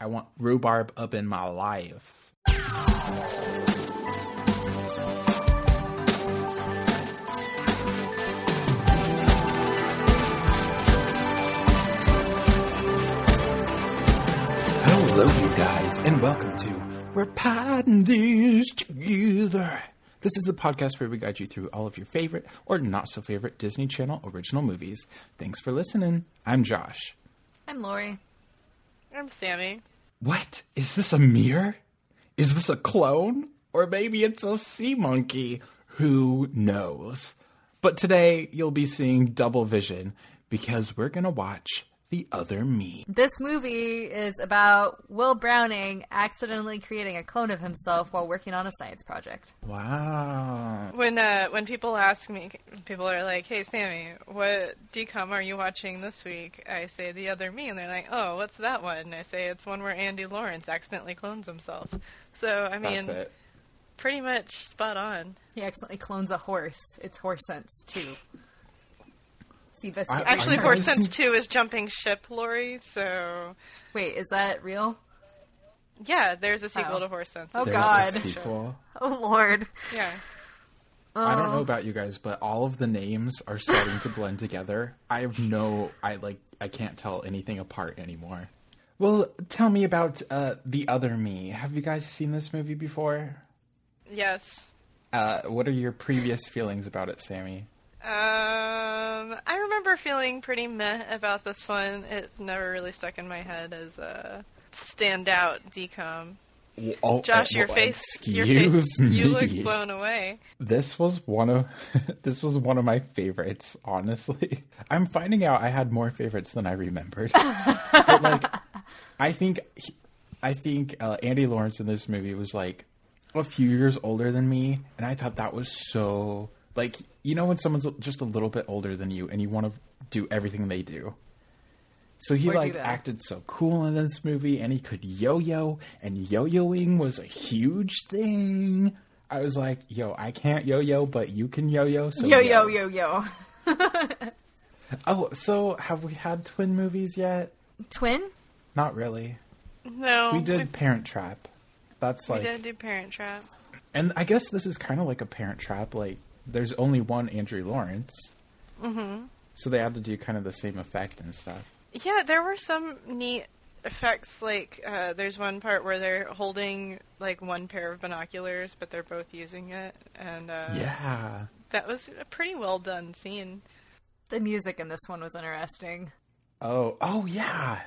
I want rhubarb up in my life. Hello, you guys, and welcome to We're Potting This Together. This is the podcast where we guide you through all of your favorite or not so favorite Disney Channel original movies. Thanks for listening. I'm Josh. I'm Lori. I'm Sammy. What? Is this a mirror? Is this a clone? Or maybe it's a sea monkey? Who knows? But today you'll be seeing double vision because we're gonna watch The Other Me. This movie is about Will Browning accidentally creating a clone of himself while working on a science project. Wow. When uh, when people ask me, people are like, "Hey, Sammy, what DCOM are you watching this week?" I say The Other Me, and they're like, "Oh, what's that one?" And I say it's one where Andy Lawrence accidentally clones himself. So I mean, That's it. pretty much spot on. He accidentally clones a horse. It's Horse Sense 2. Seabiscuit. I- Actually, I- Horse Sense Two is jumping ship, Lori. So Wait, is that real? yeah, there's a sequel Oh. to Horse Sense. Oh, There's God. a sequel. Oh, Lord. Yeah. I don't know Oh. about you guys, but all of the names are starting to blend together. I have no, I like, I can't tell anything apart anymore. Well, tell me about uh, the other me. Have you guys seen this movie before? Yes. Uh, what are your previous feelings about it, Sammy? Um, I remember feeling pretty meh about this one. It never really stuck in my head as a standout DCOM. Oh, Josh, uh, your face, your face, me. you look blown away. This was one of this was one of my favorites. Honestly, I'm finding out I had more favorites than I remembered. but like, I think I think uh, Andy Lawrence in this movie was like a few years older than me, and I thought that was so like you know when someone's just a little bit older than you and you want to do everything they do. So he Or like acted so cool in this movie, and he could yo-yo, and yo-yoing was a huge thing. I was like, "Yo, I can't yo-yo, but you can yo-yo." So Yo, yo, yo, yo. Oh, so have we had twin movies yet? Twin? Not really. No, We did Parent Trap. That's like We did do Parent Trap. and I guess this is kind of like a Parent Trap. Like, there's only one Andrew Lawrence, mm-hmm. so they had to do kind of the same effect and stuff. Yeah, there were some neat effects. Like, uh, there's one part where they're holding like one pair of binoculars, but they're both using it, and uh, Yeah. that was a pretty well done scene. The music in this one was interesting. Oh, oh yeah.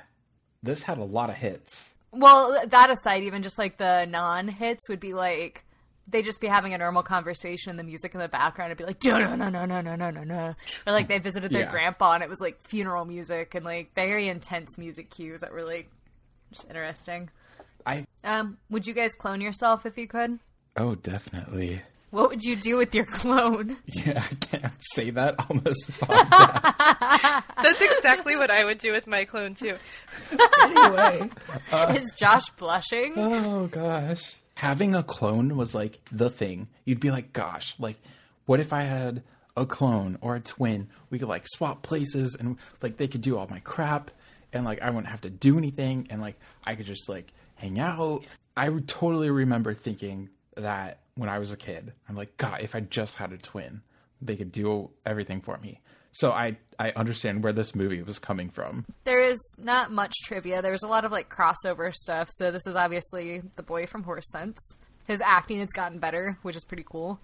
This had a lot of hits. Well, that aside, even just like the non hits would be like they just be having a normal conversation, and the music in the background would be like no no no no no no no no no, or like they visited their Yeah. grandpa and it was like funeral music and like very intense music cues that were like just interesting. I Um, would you guys clone yourself if you could? oh definitely. What would you do with your clone? Yeah, I can't say that on this podcast. That's exactly what I would do with my clone too. anyway. Is Josh blushing? Oh gosh. Having a clone was like the thing. You'd be like, gosh, like what if I had a clone or a twin? We could like swap places and like they could do all my crap and like I wouldn't have to do anything and like I could just like hang out. I totally remember thinking that when I was a kid. I'm like, God, if I just had a twin, they could do everything for me. So I I understand where this movie was coming from. There is not much trivia. There's a lot of like crossover stuff. So this is obviously the boy from Horse Sense. His acting has gotten better, which is pretty cool.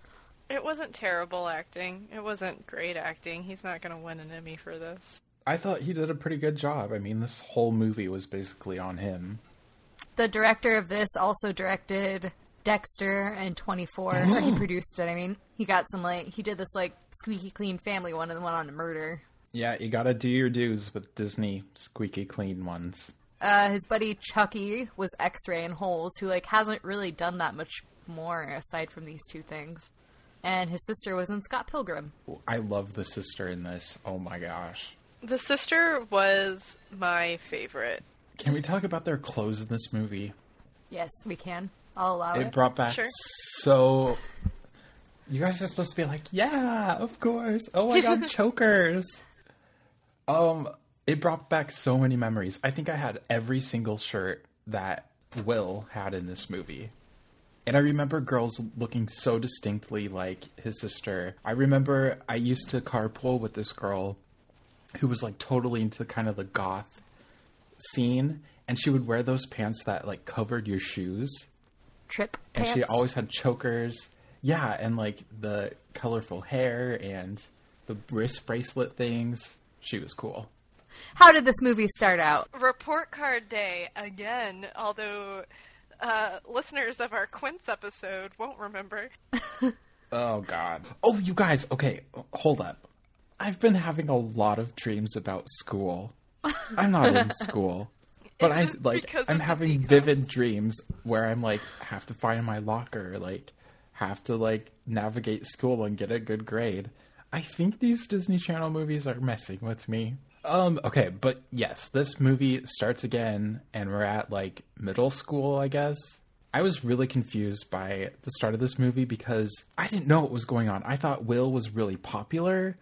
It wasn't terrible acting. It wasn't great acting. He's not going to win an Emmy for this. I thought he did a pretty good job. I mean, this whole movie was basically on him. The director of this also directed Dexter and 24, or he produced it. I mean, he got some like he did this like squeaky clean family one and the one on the murder. Yeah, you gotta do your dues with Disney squeaky clean ones. Uh, his buddy Chucky was X-Ray and Holes, who like hasn't really done that much more aside from these two things. And his sister was in Scott Pilgrim. I love the sister in this. Oh my gosh. The sister was my favorite. Can we talk about their clothes in this movie? Yes, we can. I'll allow It it. brought back Sure. so. You guys are supposed to be like, yeah, of course. Oh my god, chokers. Um, it brought back so many memories. I think I had every single shirt that Will had in this movie. And I remember girls looking so distinctly like his sister. I remember I used to carpool with this girl who was like totally into kind of the goth scene and she would wear those pants that like covered your shoes Trip and she always had chokers. Yeah, and like the colorful hair and the wrist bracelet things. She was cool. How did this movie start out? Report card day again, although uh, listeners of our Quints episode won't remember. Oh god. Oh, you guys. Okay, hold up. I've been having a lot of dreams about school. I'm not in school. But I like I'm having vivid dreams where I'm like have to find my locker, like have to like navigate school and get a good grade. I think these Disney Channel movies are messing with me. Um okay, but yes, this movie starts again and we're at like middle school, I guess. I was really confused by the start of this movie because I didn't know what was going on. I thought Will was really popular,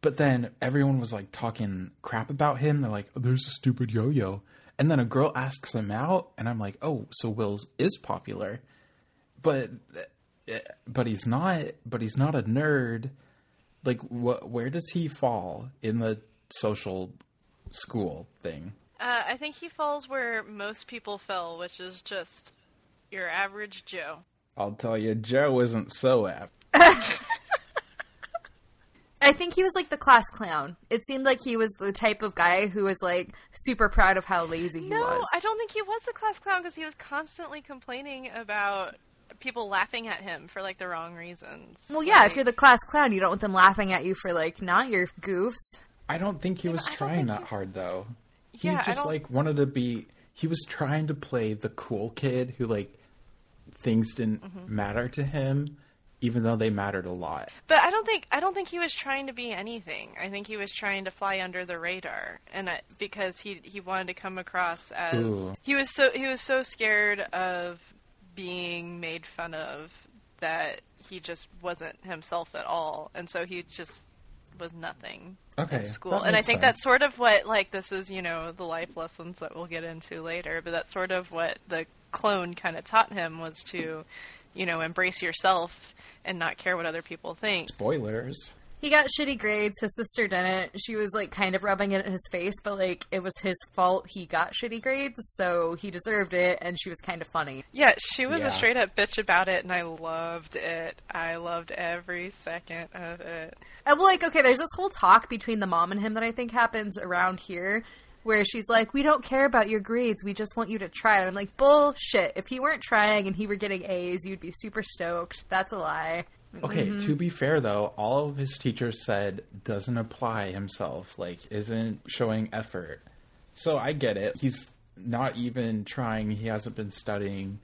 but then everyone was like talking crap about him. They're like, oh, "There's a stupid yo-yo," and then a girl asks him out, and I'm like, "Oh, so Will's is popular," but but he's not. But he's not a nerd. Like, what? Where does he fall in the social school thing? Uh, I think he falls where most people fell, which is just your average Joe. I'll tell you, Joe isn't so apt. I think he was like the class clown. It seemed like he was the type of guy who was like super proud of how lazy he No, was. No, I don't think he was the class clown because he was constantly complaining about people laughing at him for like the wrong reasons. Well, yeah, if you're the class clown, you don't want them laughing at you for like not your goofs. I don't think he was I trying that he- hard though. He Yeah, I just don't- like wanted to be. He was trying to play the cool kid who like things didn't Mm-hmm. matter to him, even though they mattered a lot. But I don't think I don't think he was trying to be anything. I think he was trying to fly under the radar, and I, because he he wanted to come across as Ooh. he was so he was so scared of being made fun of that he just wasn't himself at all, and so he just was nothing Okay, in school. And I think sense. that's sort of what like this is, you know, the life lessons that we'll get into later. But that's sort of what the clone kind of taught him was to, you know, embrace yourself and not care what other people think. Spoilers. He got shitty grades. His sister didn't. She was like kind of rubbing it in his face, but like it was his fault he got shitty grades, so he deserved it, and she was kind of funny. Yeah, she was Yeah. a straight up bitch about it, and I loved it. I loved every second of it. Uh, well, like, okay, there's this whole talk between the mom and him that I think happens around here where she's like, We don't care about your grades. We just want you to try. And I'm like, Bullshit. If he weren't trying and he were getting A's, you'd be super stoked. That's a lie. Okay, Mm-hmm. to be fair though, all of his teachers said doesn't apply himself, like isn't showing effort. So I get it. He's not even trying, he hasn't been studying,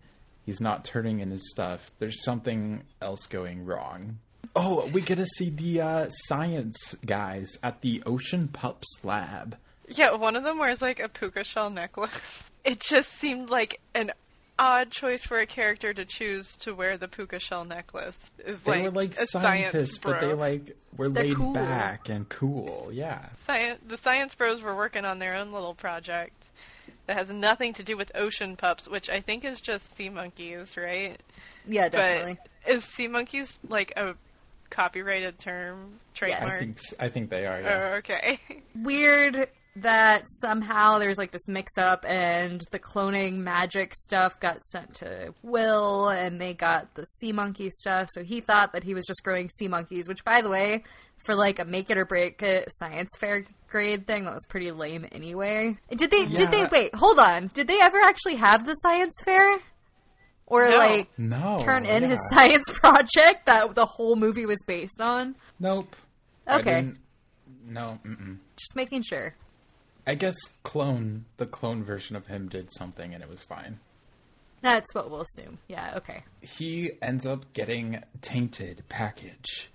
he's not turning in his stuff. There's something else going wrong. Oh, we get to see the uh, science guys at the Ocean Pups lab. Yeah, one of them wears like a puka shell necklace. It just seemed like an odd choice for a character to choose to wear the puka shell necklace. Is They like were like a scientists, science bro. but they like were They're laid cool. back and cool. Yeah. Science, the science bros were working on their own little project that has nothing to do with ocean pups, which I think is just sea monkeys, right? Yeah, definitely. But is sea monkeys like a copyrighted term trademark? I think I think they are. Yeah. Oh, okay. Weird that somehow there's like this mix up and the cloning magic stuff got sent to Will and they got the sea monkey stuff. So he thought that he was just growing sea monkeys, which by the way, for like a make it or break it science fair grade thing, that was pretty lame anyway. Did they did they wait, hold on. Did they ever actually have the science fair? Or No. like No. turn in his science project that the whole movie was based on? Nope. Okay. No. Mm-mm. Just making sure. I guess clone the clone version of him did something and it was fine. That's what we'll assume. Yeah, okay. He ends up getting tainted package.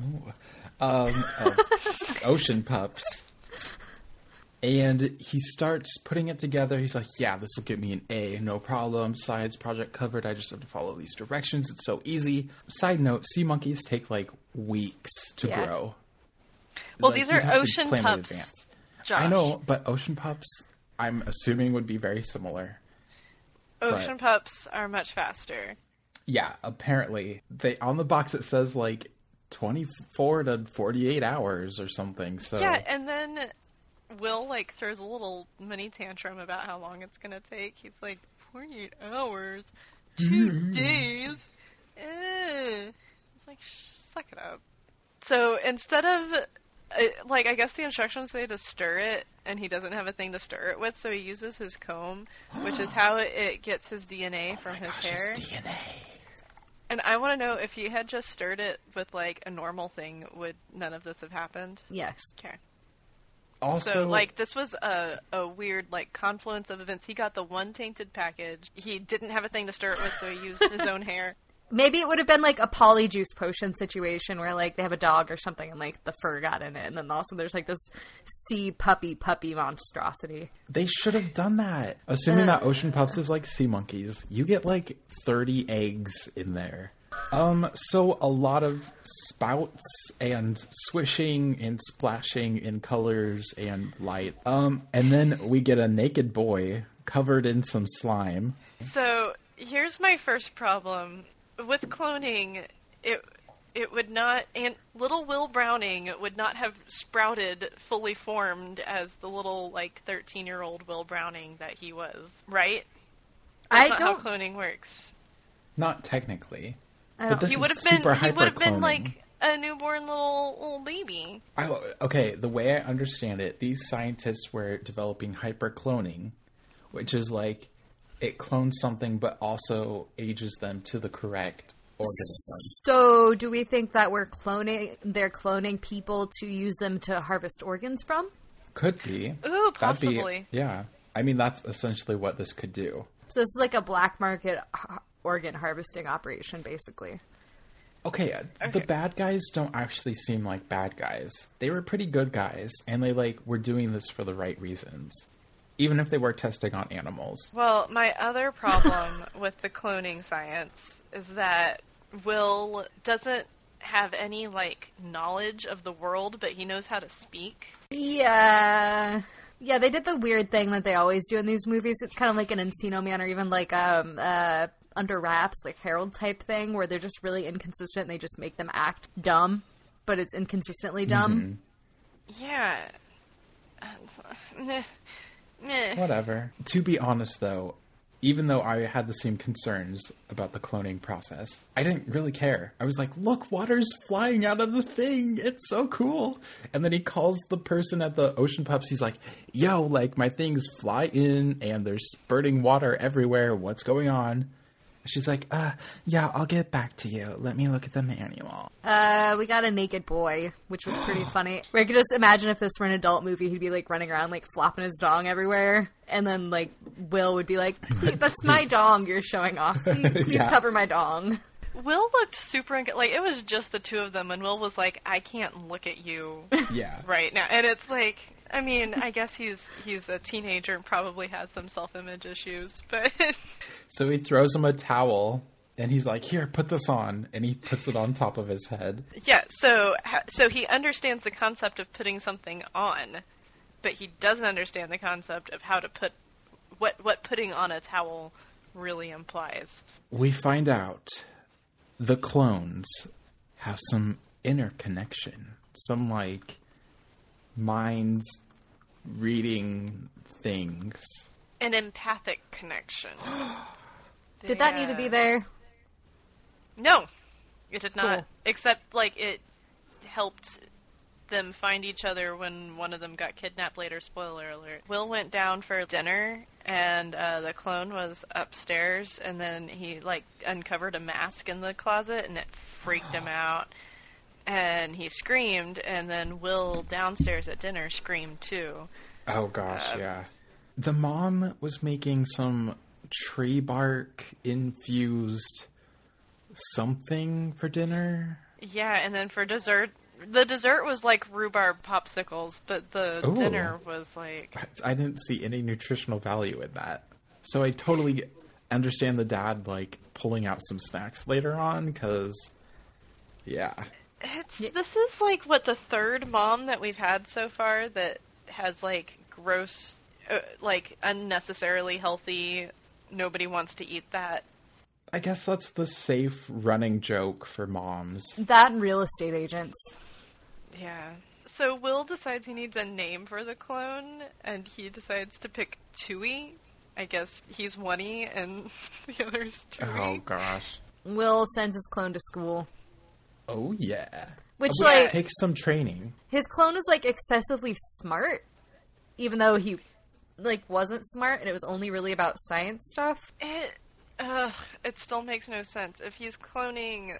Ooh. Um, of ocean pups. And he starts putting it together. He's like, "Yeah, this will get me an A, no problem. Science project covered. I just have to follow these directions. It's so easy." Side note: sea monkeys take like weeks to Yeah. grow. Well, Like, these are ocean plan in pups. Josh. I know, but ocean pups, I'm assuming would be very similar. Ocean But- pups are much faster. Yeah, apparently they on the box it says like 24 to 48 hours or something. So Yeah, and then Will like throws a little mini tantrum about how long it's gonna take. He's like, 48 hours, 2 days. Eh. It's like, suck it up. So instead of uh, like, I guess the instructions say to stir it, and he doesn't have a thing to stir it with, so he uses his comb, which is how it, it gets his DNA from his Gosh, hair. it's DNA. And I want to know if he had just stirred it with like a normal thing, would none of this have happened? Yes. Okay. Also, So like this was a a weird like confluence of events. He got the one tainted package. He didn't have a thing to stir it with, so he used his own hair. Maybe it would have been like a polyjuice potion situation where like they have a dog or something and like the fur got in it, and then also there's like this sea puppy puppy monstrosity. they should have done that. Assuming that ocean pups is like sea monkeys, you get like 30 eggs in there. Um, so a lot of spouts and swishing and splashing in colors and light. Um, and then we get a naked boy covered in some slime. So here's my first problem with cloning. It it would not and little Will Browning would not have sprouted fully formed as the little like 13 year old Will Browning that he was, right? I not don't. how cloning works. Not technically. I But don't this He is would have been super he hyper would have been like a newborn little little baby. I, okay, the way I understand it, these scientists were developing hyper cloning, which is like it clones something but also ages them to the correct organism. So, do we think that we're cloning? They're cloning people to use them to harvest organs from. Could be. Ooh, That'd be- possibly. yeah. I mean, that's essentially what this could do. So this is like a black market organ harvesting operation, basically. Okay, uh, the bad guys don't actually seem like bad guys. They were pretty good guys, and they like were doing this for the right reasons, even if they were testing on animals. Well, my other problem with the cloning science is that Will doesn't have any like knowledge of the world, but he knows how to speak. Yeah. Yeah, they did the weird thing that they always do in these movies. It's kind of like an Encino Man or even like um uh under wraps, like Harold type thing, where they're just really inconsistent and they just make them act dumb, but it's inconsistently dumb. Yeah. Meh. Whatever. To be honest, though, even though I had the same concerns about the cloning process, I didn't really care. I was like, look, water's flying out of the thing. It's so cool. And then he calls the person at the Ocean Pups. He's like, yo, like, my things fly in and there's spurting water everywhere. What's going on? She's like, uh, yeah, I'll get back to you. Let me look at the manual. Uh, we got a naked boy, which was pretty funny. Where I could just imagine if this were an adult movie, he'd be like running around like flopping his dong everywhere, and then like Will would be like, "That's my dong you're showing off. Please, please Yeah. cover my dong." Will looked super unco- like it was just the two of them, and Will was like, "I can't look at you Yeah. right now," and it's like. I mean, I guess he's he's a teenager and probably has some self-image issues, but So he throws him a towel and he's like, here, put this on. And he puts it on top of his head. Yeah, so so he understands the concept of putting something on, but he doesn't understand the concept of how to put what what putting on a towel really implies. we find out the clones have some inner connection, some like minds reading things. An empathic connection. Did that need to be there? No, it did not. Cool. Except like it helped them find each other when one of them got kidnapped later. Spoiler alert. Will went down for dinner, and uh, the clone was upstairs, and then he like uncovered a mask in the closet, and it freaked him out. And he screamed, and then Will downstairs at dinner screamed too. Oh gosh, uh, yeah. The mom was making some tree bark infused something for dinner. Yeah, and then for dessert, the dessert was like rhubarb popsicles, but the Ooh. dinner was like I didn't see any nutritional value in that. So I totally understand the dad like pulling out some snacks later on because yeah. It's this is like what the third mom that we've had so far that has like gross, uh, like unnecessarily healthy nobody wants to eat that. I guess that's the safe running joke for moms. That and real estate agents. Yeah. So Will decides he needs a name for the clone, and he decides to pick Tui. I guess he's oney and the other's Tui. Oh gosh. Will sends his clone to school. Oh yeah. Which, Which like- takes some training. His clone was like excessively smart, even though he like wasn't smart and it was only really about science stuff. It, ugh, it still makes no sense. If he's cloning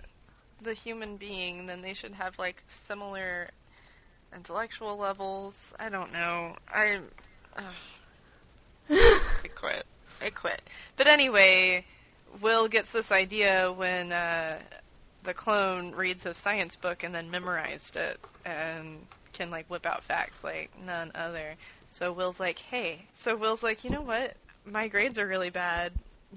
the human being, then they should have like similar intellectual levels. I don't know. I, ugh. I quit. I quit. But anyway, Will gets this idea when uh, the clone reads his science book and then memorized it and can like whip out facts like none other. So Will's like, hey. So Will's like, you know what? My grades are really bad.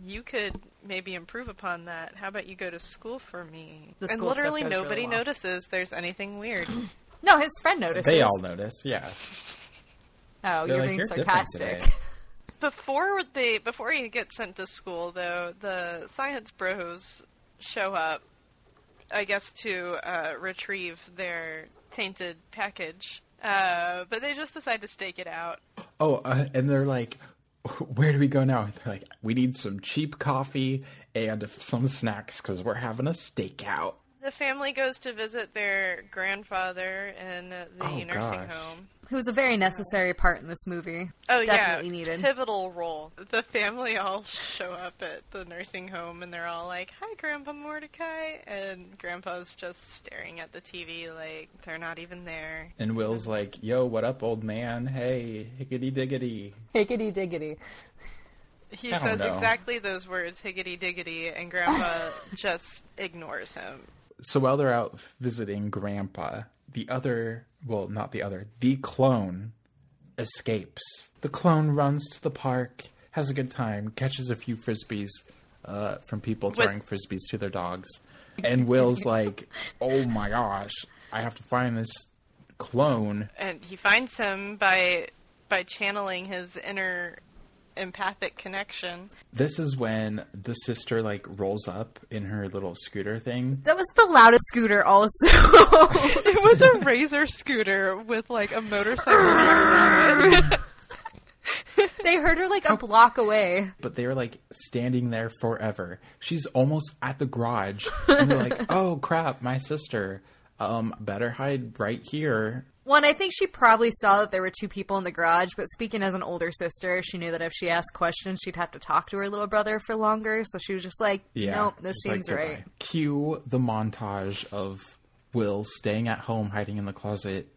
You could maybe improve upon that. How about you go to school for me? The and school stuff literally goes really nobody well. notices there's anything weird. No, his friend notices. They all notice, yeah. Oh, They're you're like, being "You're sarcastic. before they before he gets sent to school though the science bros show up i guess to uh, retrieve their tainted package uh, but they just decide to stake it out Oh, uh, and they're like, "Where do we go now?" They're like, "We need some cheap coffee and some snacks because we're having a stakeout." the family goes to visit their grandfather in the Oh, nursing gosh. home Who was a very necessary part in this movie. Oh Definitely yeah, needed. pivotal role. The family all show up at the nursing home and they're all like, "Hi, Grandpa Mordecai," and Grandpa's just staring at the TV like they're not even there. And Will's like, "Yo, what up, old man? Hey, higgity diggity." Higgity diggity. He says know. exactly those words, higgity diggity, and Grandpa just ignores him. So while they're out visiting Grandpa, the other, well, not the other, the clone escapes. The clone runs to the park, has a good time, catches a few frisbees uh, from people throwing frisbees to their dogs. And Will's like, oh my gosh, I have to find this clone. And he finds him by by channeling his inner empathic connection. This is when the sister like rolls up in her little scooter thing. That was the loudest scooter, also. It was a razor scooter with like a motorcycle on it. they heard her like a block away. but they're like standing there forever. She's almost at the garage, and they're like, "Oh crap, my sister! Um, better hide right here." One, I think she probably saw that there were two people in the garage, but speaking as an older sister, she knew that if she asked questions, she'd have to talk to her little brother for longer. So she was just like, Yeah, "Nope, this just like, seems right." Cue the montage of Will staying at home, hiding in the closet,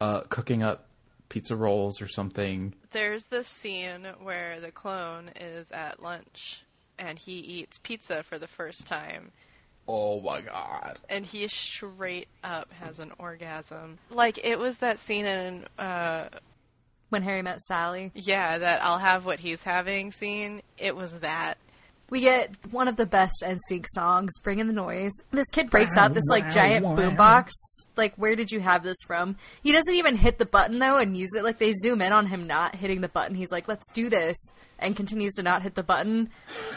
uh, cooking up pizza rolls or something. There's this scene where the clone is at lunch and he eats pizza for the first time Oh my god! and he straight up has an orgasm. Like it was that scene in uh When Harry met Sally, yeah, that I'll have what he's having scene. It was that. we get one of the best NSYNC songs, "Bring in the Noise." This kid breaks out this like giant boombox. Like, where did you have this from? He doesn't even hit the button though and use it. Like they zoom in on him not hitting the button. He's like, "Let's do this," and continues to not hit the button,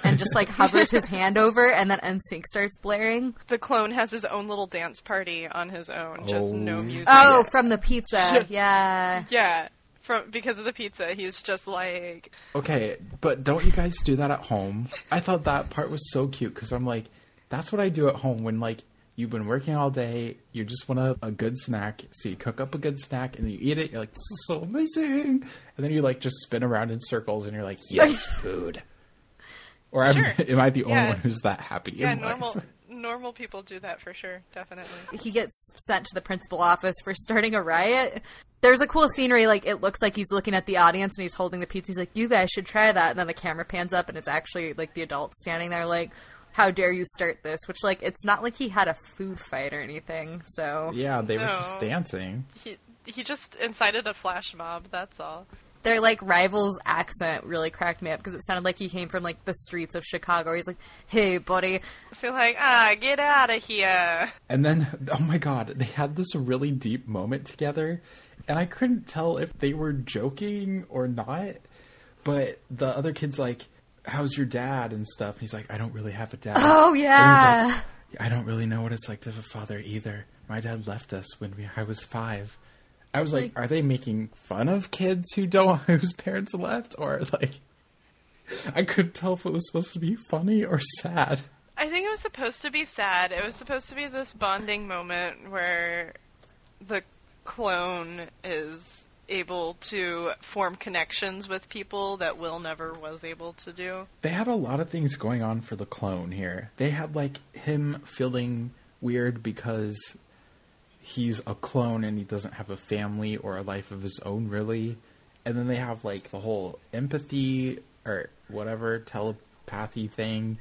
and just like hovers his hand over, and then NSYNC starts blaring. The clone has his own little dance party on his own, just oh. no Oh. music. Oh, from the pizza, yeah. Yeah, from because of the pizza, he's just like Okay, but don't you guys do that at home? I thought that part was so cute because I'm like, that's what I do at home when like you've been working all day, you just want a, a good snack, so you cook up a good snack and you eat it. You're like, this is so amazing, and then you like just spin around in circles and you're like, yes, food. Or am, Sure. am I the only Yeah. one who's that happy? yeah, in life? normal normal people do that for sure, definitely. he gets sent to the principal office for starting a riot. There's a cool scenery, like it looks like he's looking at the audience and he's holding the pizza. He's like, "You guys should try that." And then the camera pans up and it's actually like the adult standing there, like, "How dare you start this?" Which like it's not like he had a food fight or anything. So Yeah, they were No. just dancing. He he just incited a flash mob. That's all. their like rivals accent really cracked me up because it sounded like he came from like the streets of Chicago. He's like, "Hey, buddy." So like, ah, get out of here. And then, oh my god, they had this really deep moment together, and I couldn't tell if they were joking or not. But the other kid's like, how's your dad and stuff. And he's like, I don't really have a dad. Oh yeah. like, I don't really know what it's like to have a father either. My dad left us when we, I was five. I was like, Like- are they making fun of kids who don't whose parents left, or like? I couldn't tell if it was supposed to be funny or sad. I think it was supposed to be sad. It was supposed to be this bonding moment where the clone is able to form connections with people that Will never was able to do. They had a lot of things going on for the clone here. They had like him feeling weird because he's a clone and he doesn't have a family or a life of his own really. And then they have like the whole empathy or whatever telepathy thing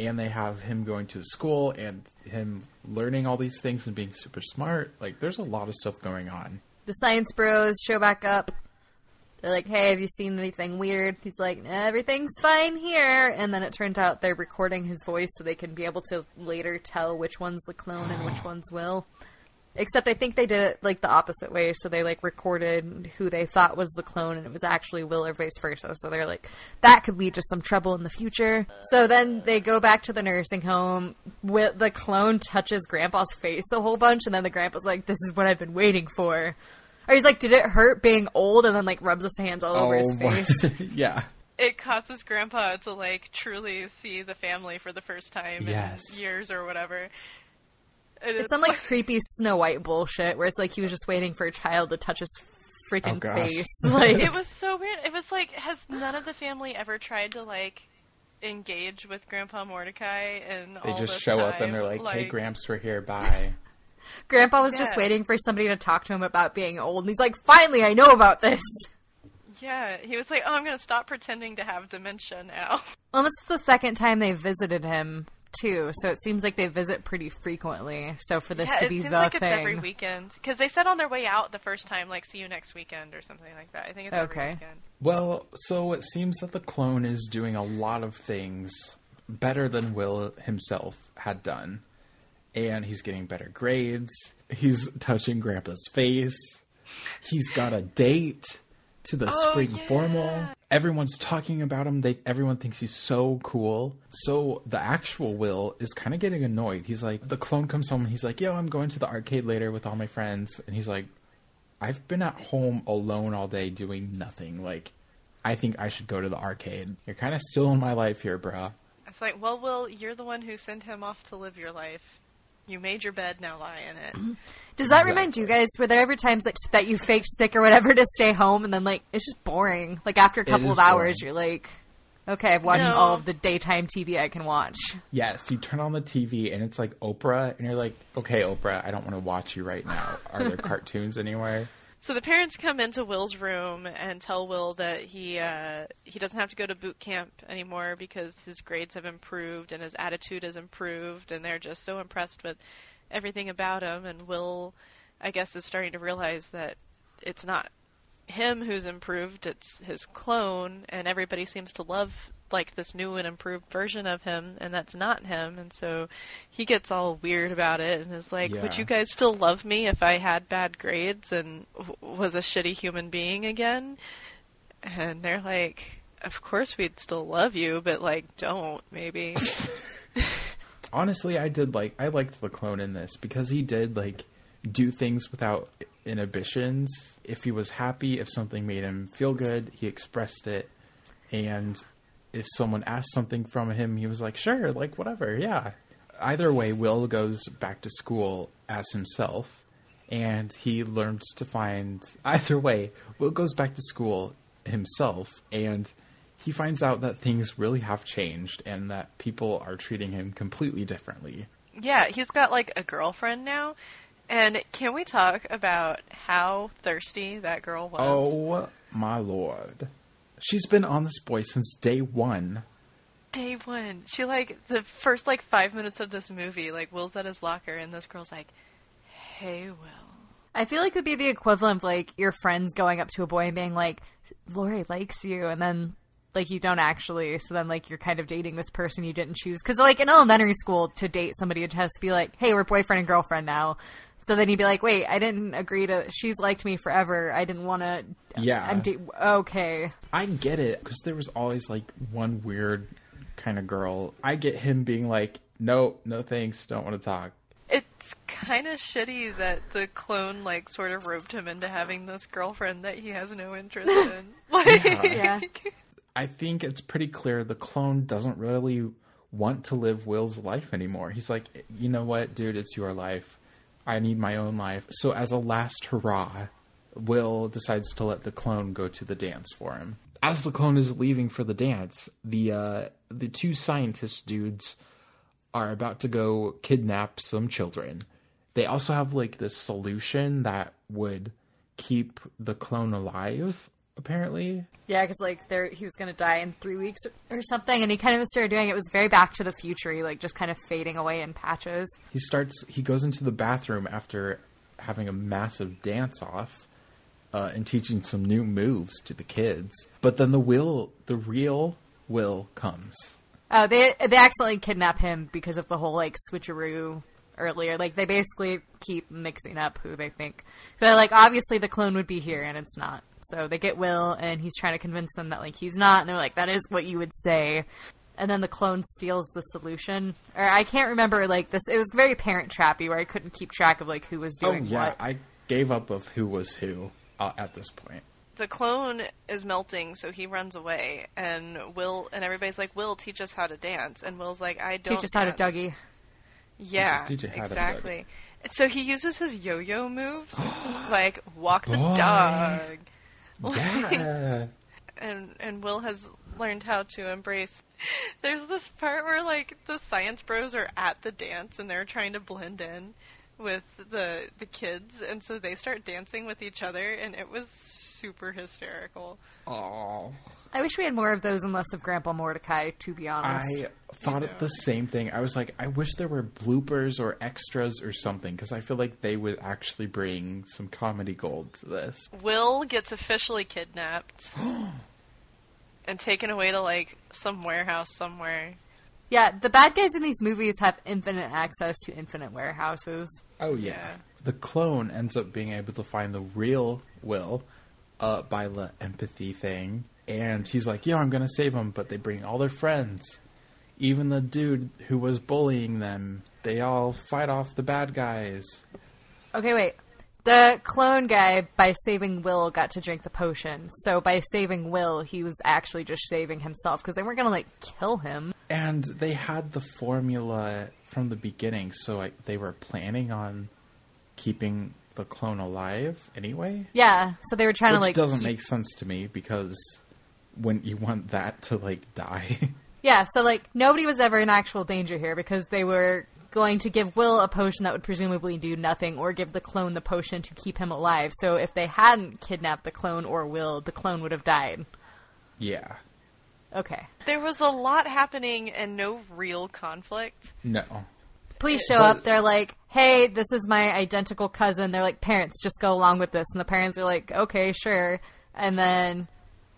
and they have him going to school and him learning all these things and being super smart. Like there's a lot of stuff going on. The science bros show back up. They're like, "Hey, have you seen anything weird?" He's like, "Everything's fine here." And then it turns out they're recording his voice so they can be able to later tell which one's the clone and which one's Will. Except I think they did it like the opposite way, so they like recorded who they thought was the clone and it was actually Will or vice versa. So they're like, that could lead to some trouble in the future. So then they go back to the nursing home. The clone touches Grandpa's face a whole bunch, and then the Grandpa's like, "This is what I've been waiting for." Or he's like, "Did it hurt being old?" And then like rubs his hands all over his oh, face. yeah. It causes Grandpa to like truly see the family for the first time Yes. in years or whatever. And It's some like creepy Snow White bullshit where it's like he was just waiting for a child to touch his freaking Oh, face. Like, it was so weird. It was like, has none of the family ever tried to like engage with Grandpa Mordecai and They all just this show up and they're like, "Hey, Gramps, we're here. Bye." Grandpa oh, was just waiting for somebody to talk to him about being old, and he's like, "Finally, I know about this." Yeah, he was like, "Oh, I'm gonna stop pretending to have dementia now." Well, this is the second time they visited him too, so it seems like they visit pretty frequently. So for this yeah, to it be seems the like thing, it's every weekend because they said on their way out the first time, like, "See you next weekend" or something like that. I think it's Okay. every weekend. Well, so it seems that the clone is doing a lot of things better than Will himself had done. And he's getting better grades. He's touching Grandpa's face. He's got a date to the Oh, spring yeah. formal. Everyone's talking about him. They everyone thinks he's so cool. So the actual Will is kind of getting annoyed. He's like, the clone comes home and he's like, "Yo, I'm going to the arcade later with all my friends." And he's like, I've been at home alone all day doing nothing. Like, I think I should go to the arcade. You're kind of still in my life here, bruh. It's like, well, Will, you're the one who sent him off to live your life. You made your bed, now lie in it. does that remind you guys? Were there ever times like that you faked sick or whatever to stay home, and then like it's just boring? Like after a couple of hours, boring. you're like, "Okay, I've watched No. all of the daytime TV I can watch." Yes, you turn on the TV and it's like Oprah, and you're like, okay, Oprah, I don't want to watch you right now. Are there cartoons anywhere? So the parents come into Will's room and tell Will that he uh, he doesn't have to go to boot camp anymore because his grades have improved and his attitude has improved, and they're just so impressed with everything about him. And Will, I guess, is starting to realize that it's not him who's improved; it's his clone, and everybody seems to love like this new and improved version of him, and that's not him. And so he gets all weird about it and is like, "Would you guys still love me if I had bad grades and w- was a shitty human being again?" And they're like, "Of course we'd still love you, but like, don't maybe." Honestly, I did like I liked the clone in this because he did like do things without inhibitions. If he was happy, if something made him feel good, he expressed it. And if someone asked something from him, he was like, "Sure, like whatever, yeah." Either way, Will goes back to school as himself, and he learns to find. Either way, Will goes back to school himself, and he finds out that things really have changed and that people are treating him completely differently. yeah, he's got like a girlfriend now. And can we talk about how thirsty that girl was? Oh my lord. She's been on this boy since day one. Day one. She like the first like five minutes of this movie, like Will's at his locker and this girl's like, Hey Will. I feel like it would be the equivalent of like your friends going up to a boy and being like, "Lori likes you," and then like you don't actually. So then like you're kind of dating this person you didn't choose because like in elementary school to date somebody it has to be like, hey, we're boyfriend and girlfriend now. So then you'd be like, wait, I didn't agree to. She's liked me forever. I didn't want to. Yeah. I'm da- okay. I get it because there was always like one weird kind of girl. I get him being like, no, no thanks, don't want to talk. It's kind of shitty that the clone like sort of roped him into having this girlfriend that he has no interest in. Like, Yeah. I think it's pretty clear the clone doesn't really want to live Will's life anymore. He's like, you know what, dude, it's your life. I need my own life. So, as a last hurrah, Will decides to let the clone go to the dance for him. As the clone is leaving for the dance, the uh, the two scientist dudes are about to go kidnap some children. They also have like this solution that would keep the clone alive. Apparently, Yeah, because like there, he was gonna die in three weeks or, or something, and he kind of started doing it. was very Back to the Future, like just kind of fading away in patches. he starts he goes into the bathroom after having a massive dance off uh, and teaching some new moves to the kids but then the will the real will comes Oh, they they accidentally kidnap him because of the whole like switcheroo earlier. Like they basically keep mixing up who they think. They're like, obviously the clone would be here, and it's not. So they get Will, and he's trying to convince them that like he's not, and they're like, that is what you would say. And then the clone steals the solution, or I can't remember like this. It was very Parent Trappy, where I couldn't keep track of like who was oh doing yeah what. i gave up of who was who uh, at this point the clone is melting, so he runs away, and Will and everybody's like, "Will, teach us how to dance." And Will's like, "I don't Teach us how to. Dougie. Yeah, Teach you how to exactly. So he uses his yo-yo moves, like walk the Boy. dog, yeah and and Will has learned how to embrace. There's this part where like the science bros are at the dance and they're trying to blend in with the the kids, and so they start dancing with each other, and it was super hysterical. oh I wish we had more of those and less of Grandpa Mordecai. To be honest, I thought it the same thing. I was like, I wish there were bloopers or extras or something because I feel like they would actually bring some comedy gold to this. Will gets officially kidnapped and taken away to like some warehouse somewhere. Yeah, the bad guys in these movies have infinite access to infinite warehouses. Oh yeah. Yeah. The clone ends up being able to find the real Will uh, by the empathy thing, and he's like, "Yeah, I'm gonna save them," but they bring all their friends, even the dude who was bullying them. They all fight off the bad guys. Okay, wait. The clone guy, by saving Will, got to drink the potion. So by saving Will, he was actually just saving himself because they weren't gonna like kill him. And they had the formula from the beginning, so like they were planning on keeping the clone alive anyway. Yeah, so they were trying Which to like. doesn't keep- make sense to me because when you want that to like die. Yeah, so like nobody was ever in actual danger here because they were going to give Will a potion that would presumably do nothing, or give the clone the potion to keep him alive. So if they hadn't kidnapped the clone or Will, the clone would have died. yeah. Okay. There was a lot happening and no real conflict. No. Police show up. They're like, "Hey, this is my identical cousin." They're like, "Parents, just go along with this." And the parents are like, "Okay, sure." And then,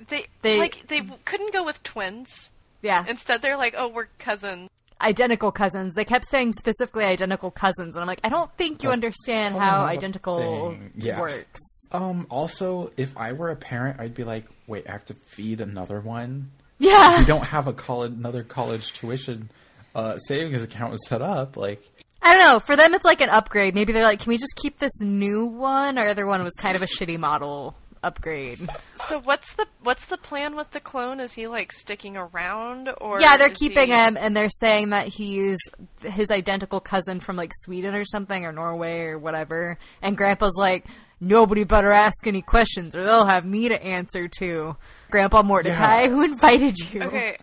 They, They- like they couldn't go with twins. yeah, Instead, they're like, "Oh, we're cousins." identical cousins. They kept saying specifically identical cousins, and I'm like, I don't think you That's understand how identical. Yeah. works. Um also, if I were a parent, I'd be like, "Wait, I have to feed another one." Yeah. We don't have a college another college tuition uh savings account set up like I don't know. For them, it's like an upgrade. Maybe they're like, can we just keep this new one? Our other one was kind of a shitty model upgrade. So what's the what's the plan with the clone? Is he like sticking around or? Yeah, they're keeping he... him, and they're saying that he's his identical cousin from like Sweden or something, or Norway or whatever. And Grandpa's like, nobody better ask any questions, or they'll have me to answer to. Grandpa Mordecai, Yeah. who invited you? Okay,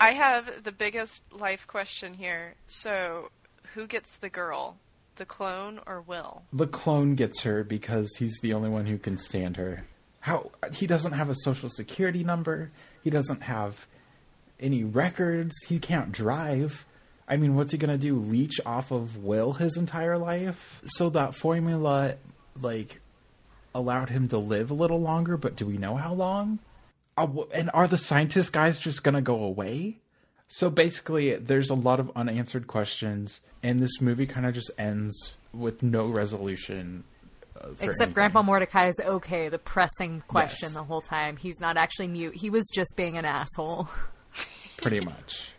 I have the biggest life question here. So, who gets the girl, the clone or Will? the clone gets her because he's the only one who can stand her. How he doesn't have a social security number, he doesn't have any records, he can't drive. I mean, what's he gonna do? Leech off of Will his entire life? So that formula, like, allowed him to live a little longer, but do we know how long? uh, and are the scientist guys just gonna go away? So basically, there's a lot of unanswered questions, and this movie kind of just ends with no resolution. Uh, Except anything. Grandpa Mordecai is okay. The pressing question Yes. the whole time. He's not actually mute. He was just being an asshole. pretty much.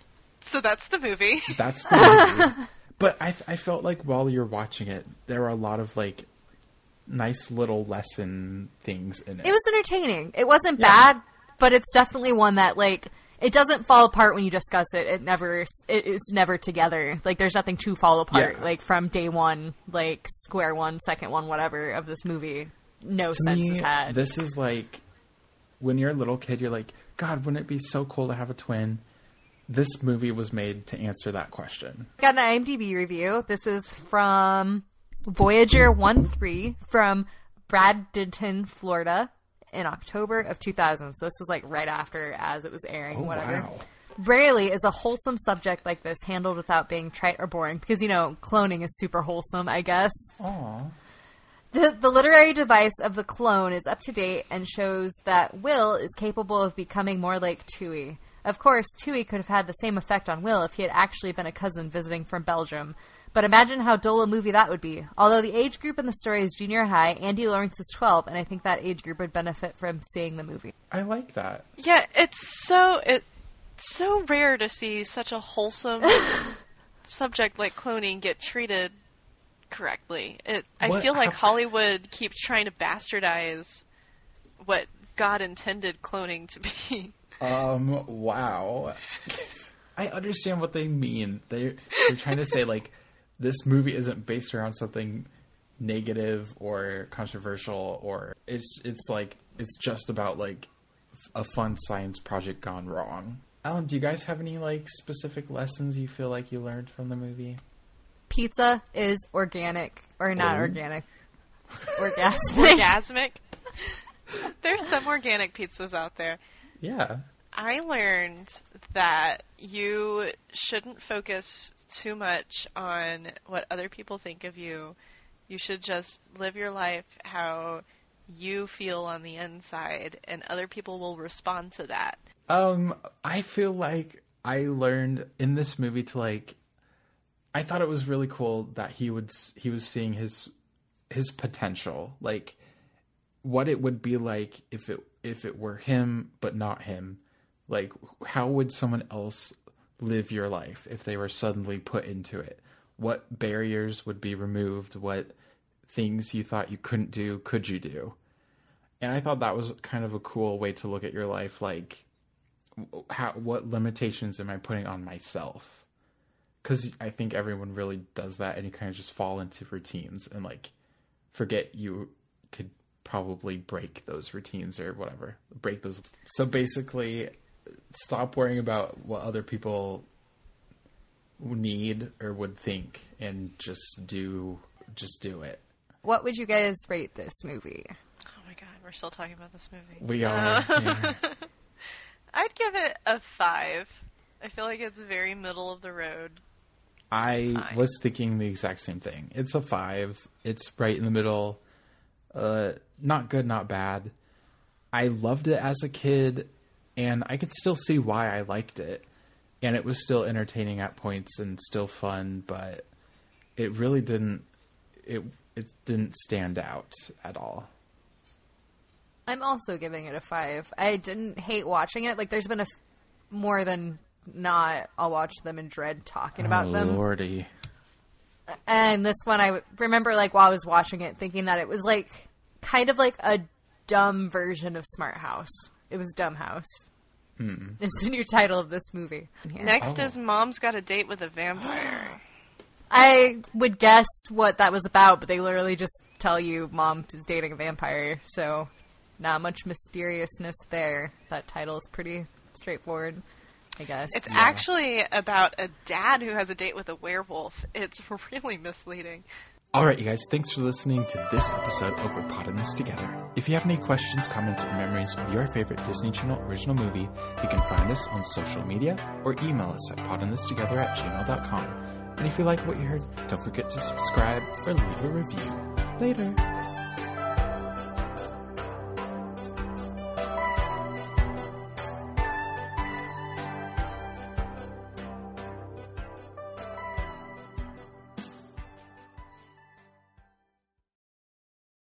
So that's the movie. That's the movie. but I I felt like while you're watching it, there were a lot of like nice little lesson things in it. It was entertaining. It wasn't Yeah. bad, but it's definitely one that like it doesn't fall apart when you discuss it. It never it, it's never together. Like there's nothing to fall apart. Yeah. Like from day one, like square one, second one, whatever of this movie. No to sense me, is had. this is like when you're a little kid, you're like, God, wouldn't it be so cool to have a twin? This movie was made to answer that question. got an IMDb review. This is from Voyager 1 3 from Bradenton, Florida in October of 2000. So this was like right after as it was airing, Oh, whatever. wow. Rarely is a wholesome subject like this handled without being trite or boring because, you know, cloning is super wholesome, I guess. Aw. The, the literary device of the clone is up to date and shows that Will is capable of becoming more like Tui. Of course, Tui could have had the same effect on Will if he had actually been a cousin visiting from Belgium. But imagine how dull a movie that would be. Although the age group in the story is junior high, Andy Lawrence is 12, and I think that age group would benefit from seeing the movie. I like that. Yeah, it's so it's so rare to see such a wholesome subject like cloning get treated correctly. It I What- feel like how- Hollywood keeps trying to bastardize what God intended cloning to be. Um, wow. I understand what they mean. They they're trying to say like this movie isn't based around something negative or controversial or it's it's like it's just about like a fun science project gone wrong. Alan, do you guys have any like specific lessons you feel like you learned from the movie? Pizza is organic, or not Oh. organic, orgasmic. Orgasmic. There's some organic pizzas out there. Yeah. I learned that you shouldn't focus too much on what other people think of you. You should just live your life how you feel on the inside, and other people will respond to that. Um, I feel like I learned in this movie to like. I thought it was really cool that he would he was seeing his his potential, like what it would be like if it if it were him but not him. Like how would someone else live your life if they were suddenly put into it? What barriers would be removed? What things you thought you couldn't do could you do? And I thought that was kind of a cool way to look at your life like how what limitations am I putting on myself? Because I think everyone really does that, and you kind of just fall into routines and like forget you could probably break those routines or whatever, break those. So basically, stop worrying about what other people need or would think, and just do just do it. What would you guys rate this movie? Oh my god, we're still talking about this movie. We are. Uh, yeah. I'd give it a five. I feel like it's very middle of the road. I Fine. was thinking the exact same thing. It's a five. It's right in the middle. Uh, not good, not bad. I loved it as a kid, and I could still see why I liked it. And it was still entertaining at points and still fun, but it really didn't. It it didn't stand out at all. I'm also giving it a five. I didn't hate watching it. Like, there's been a f- more than not. I'll watch them in dread talking about oh, them. lordy. And this one, I remember, like, while I was watching it, thinking that it was like kind of like a dumb version of Smart House. It was Dumb House. Mm. Is the new title of this movie. Here. Next Oh. is Mom's Got a Date with a Vampire. I would guess what that was about, but they literally just tell you mom is dating a vampire, so not much mysteriousness there. That title is pretty straightforward, I guess. It's actually about a dad who has a date with a werewolf. It's really misleading. All right, you guys, thanks for listening to this episode of We're Potting This Together. If you have any questions, comments, or memories of your favorite Disney Channel original movie, you can find us on social media or email us at pottingthistogether at gmail.com. And if you like what you heard, don't forget to subscribe or leave a review. Later.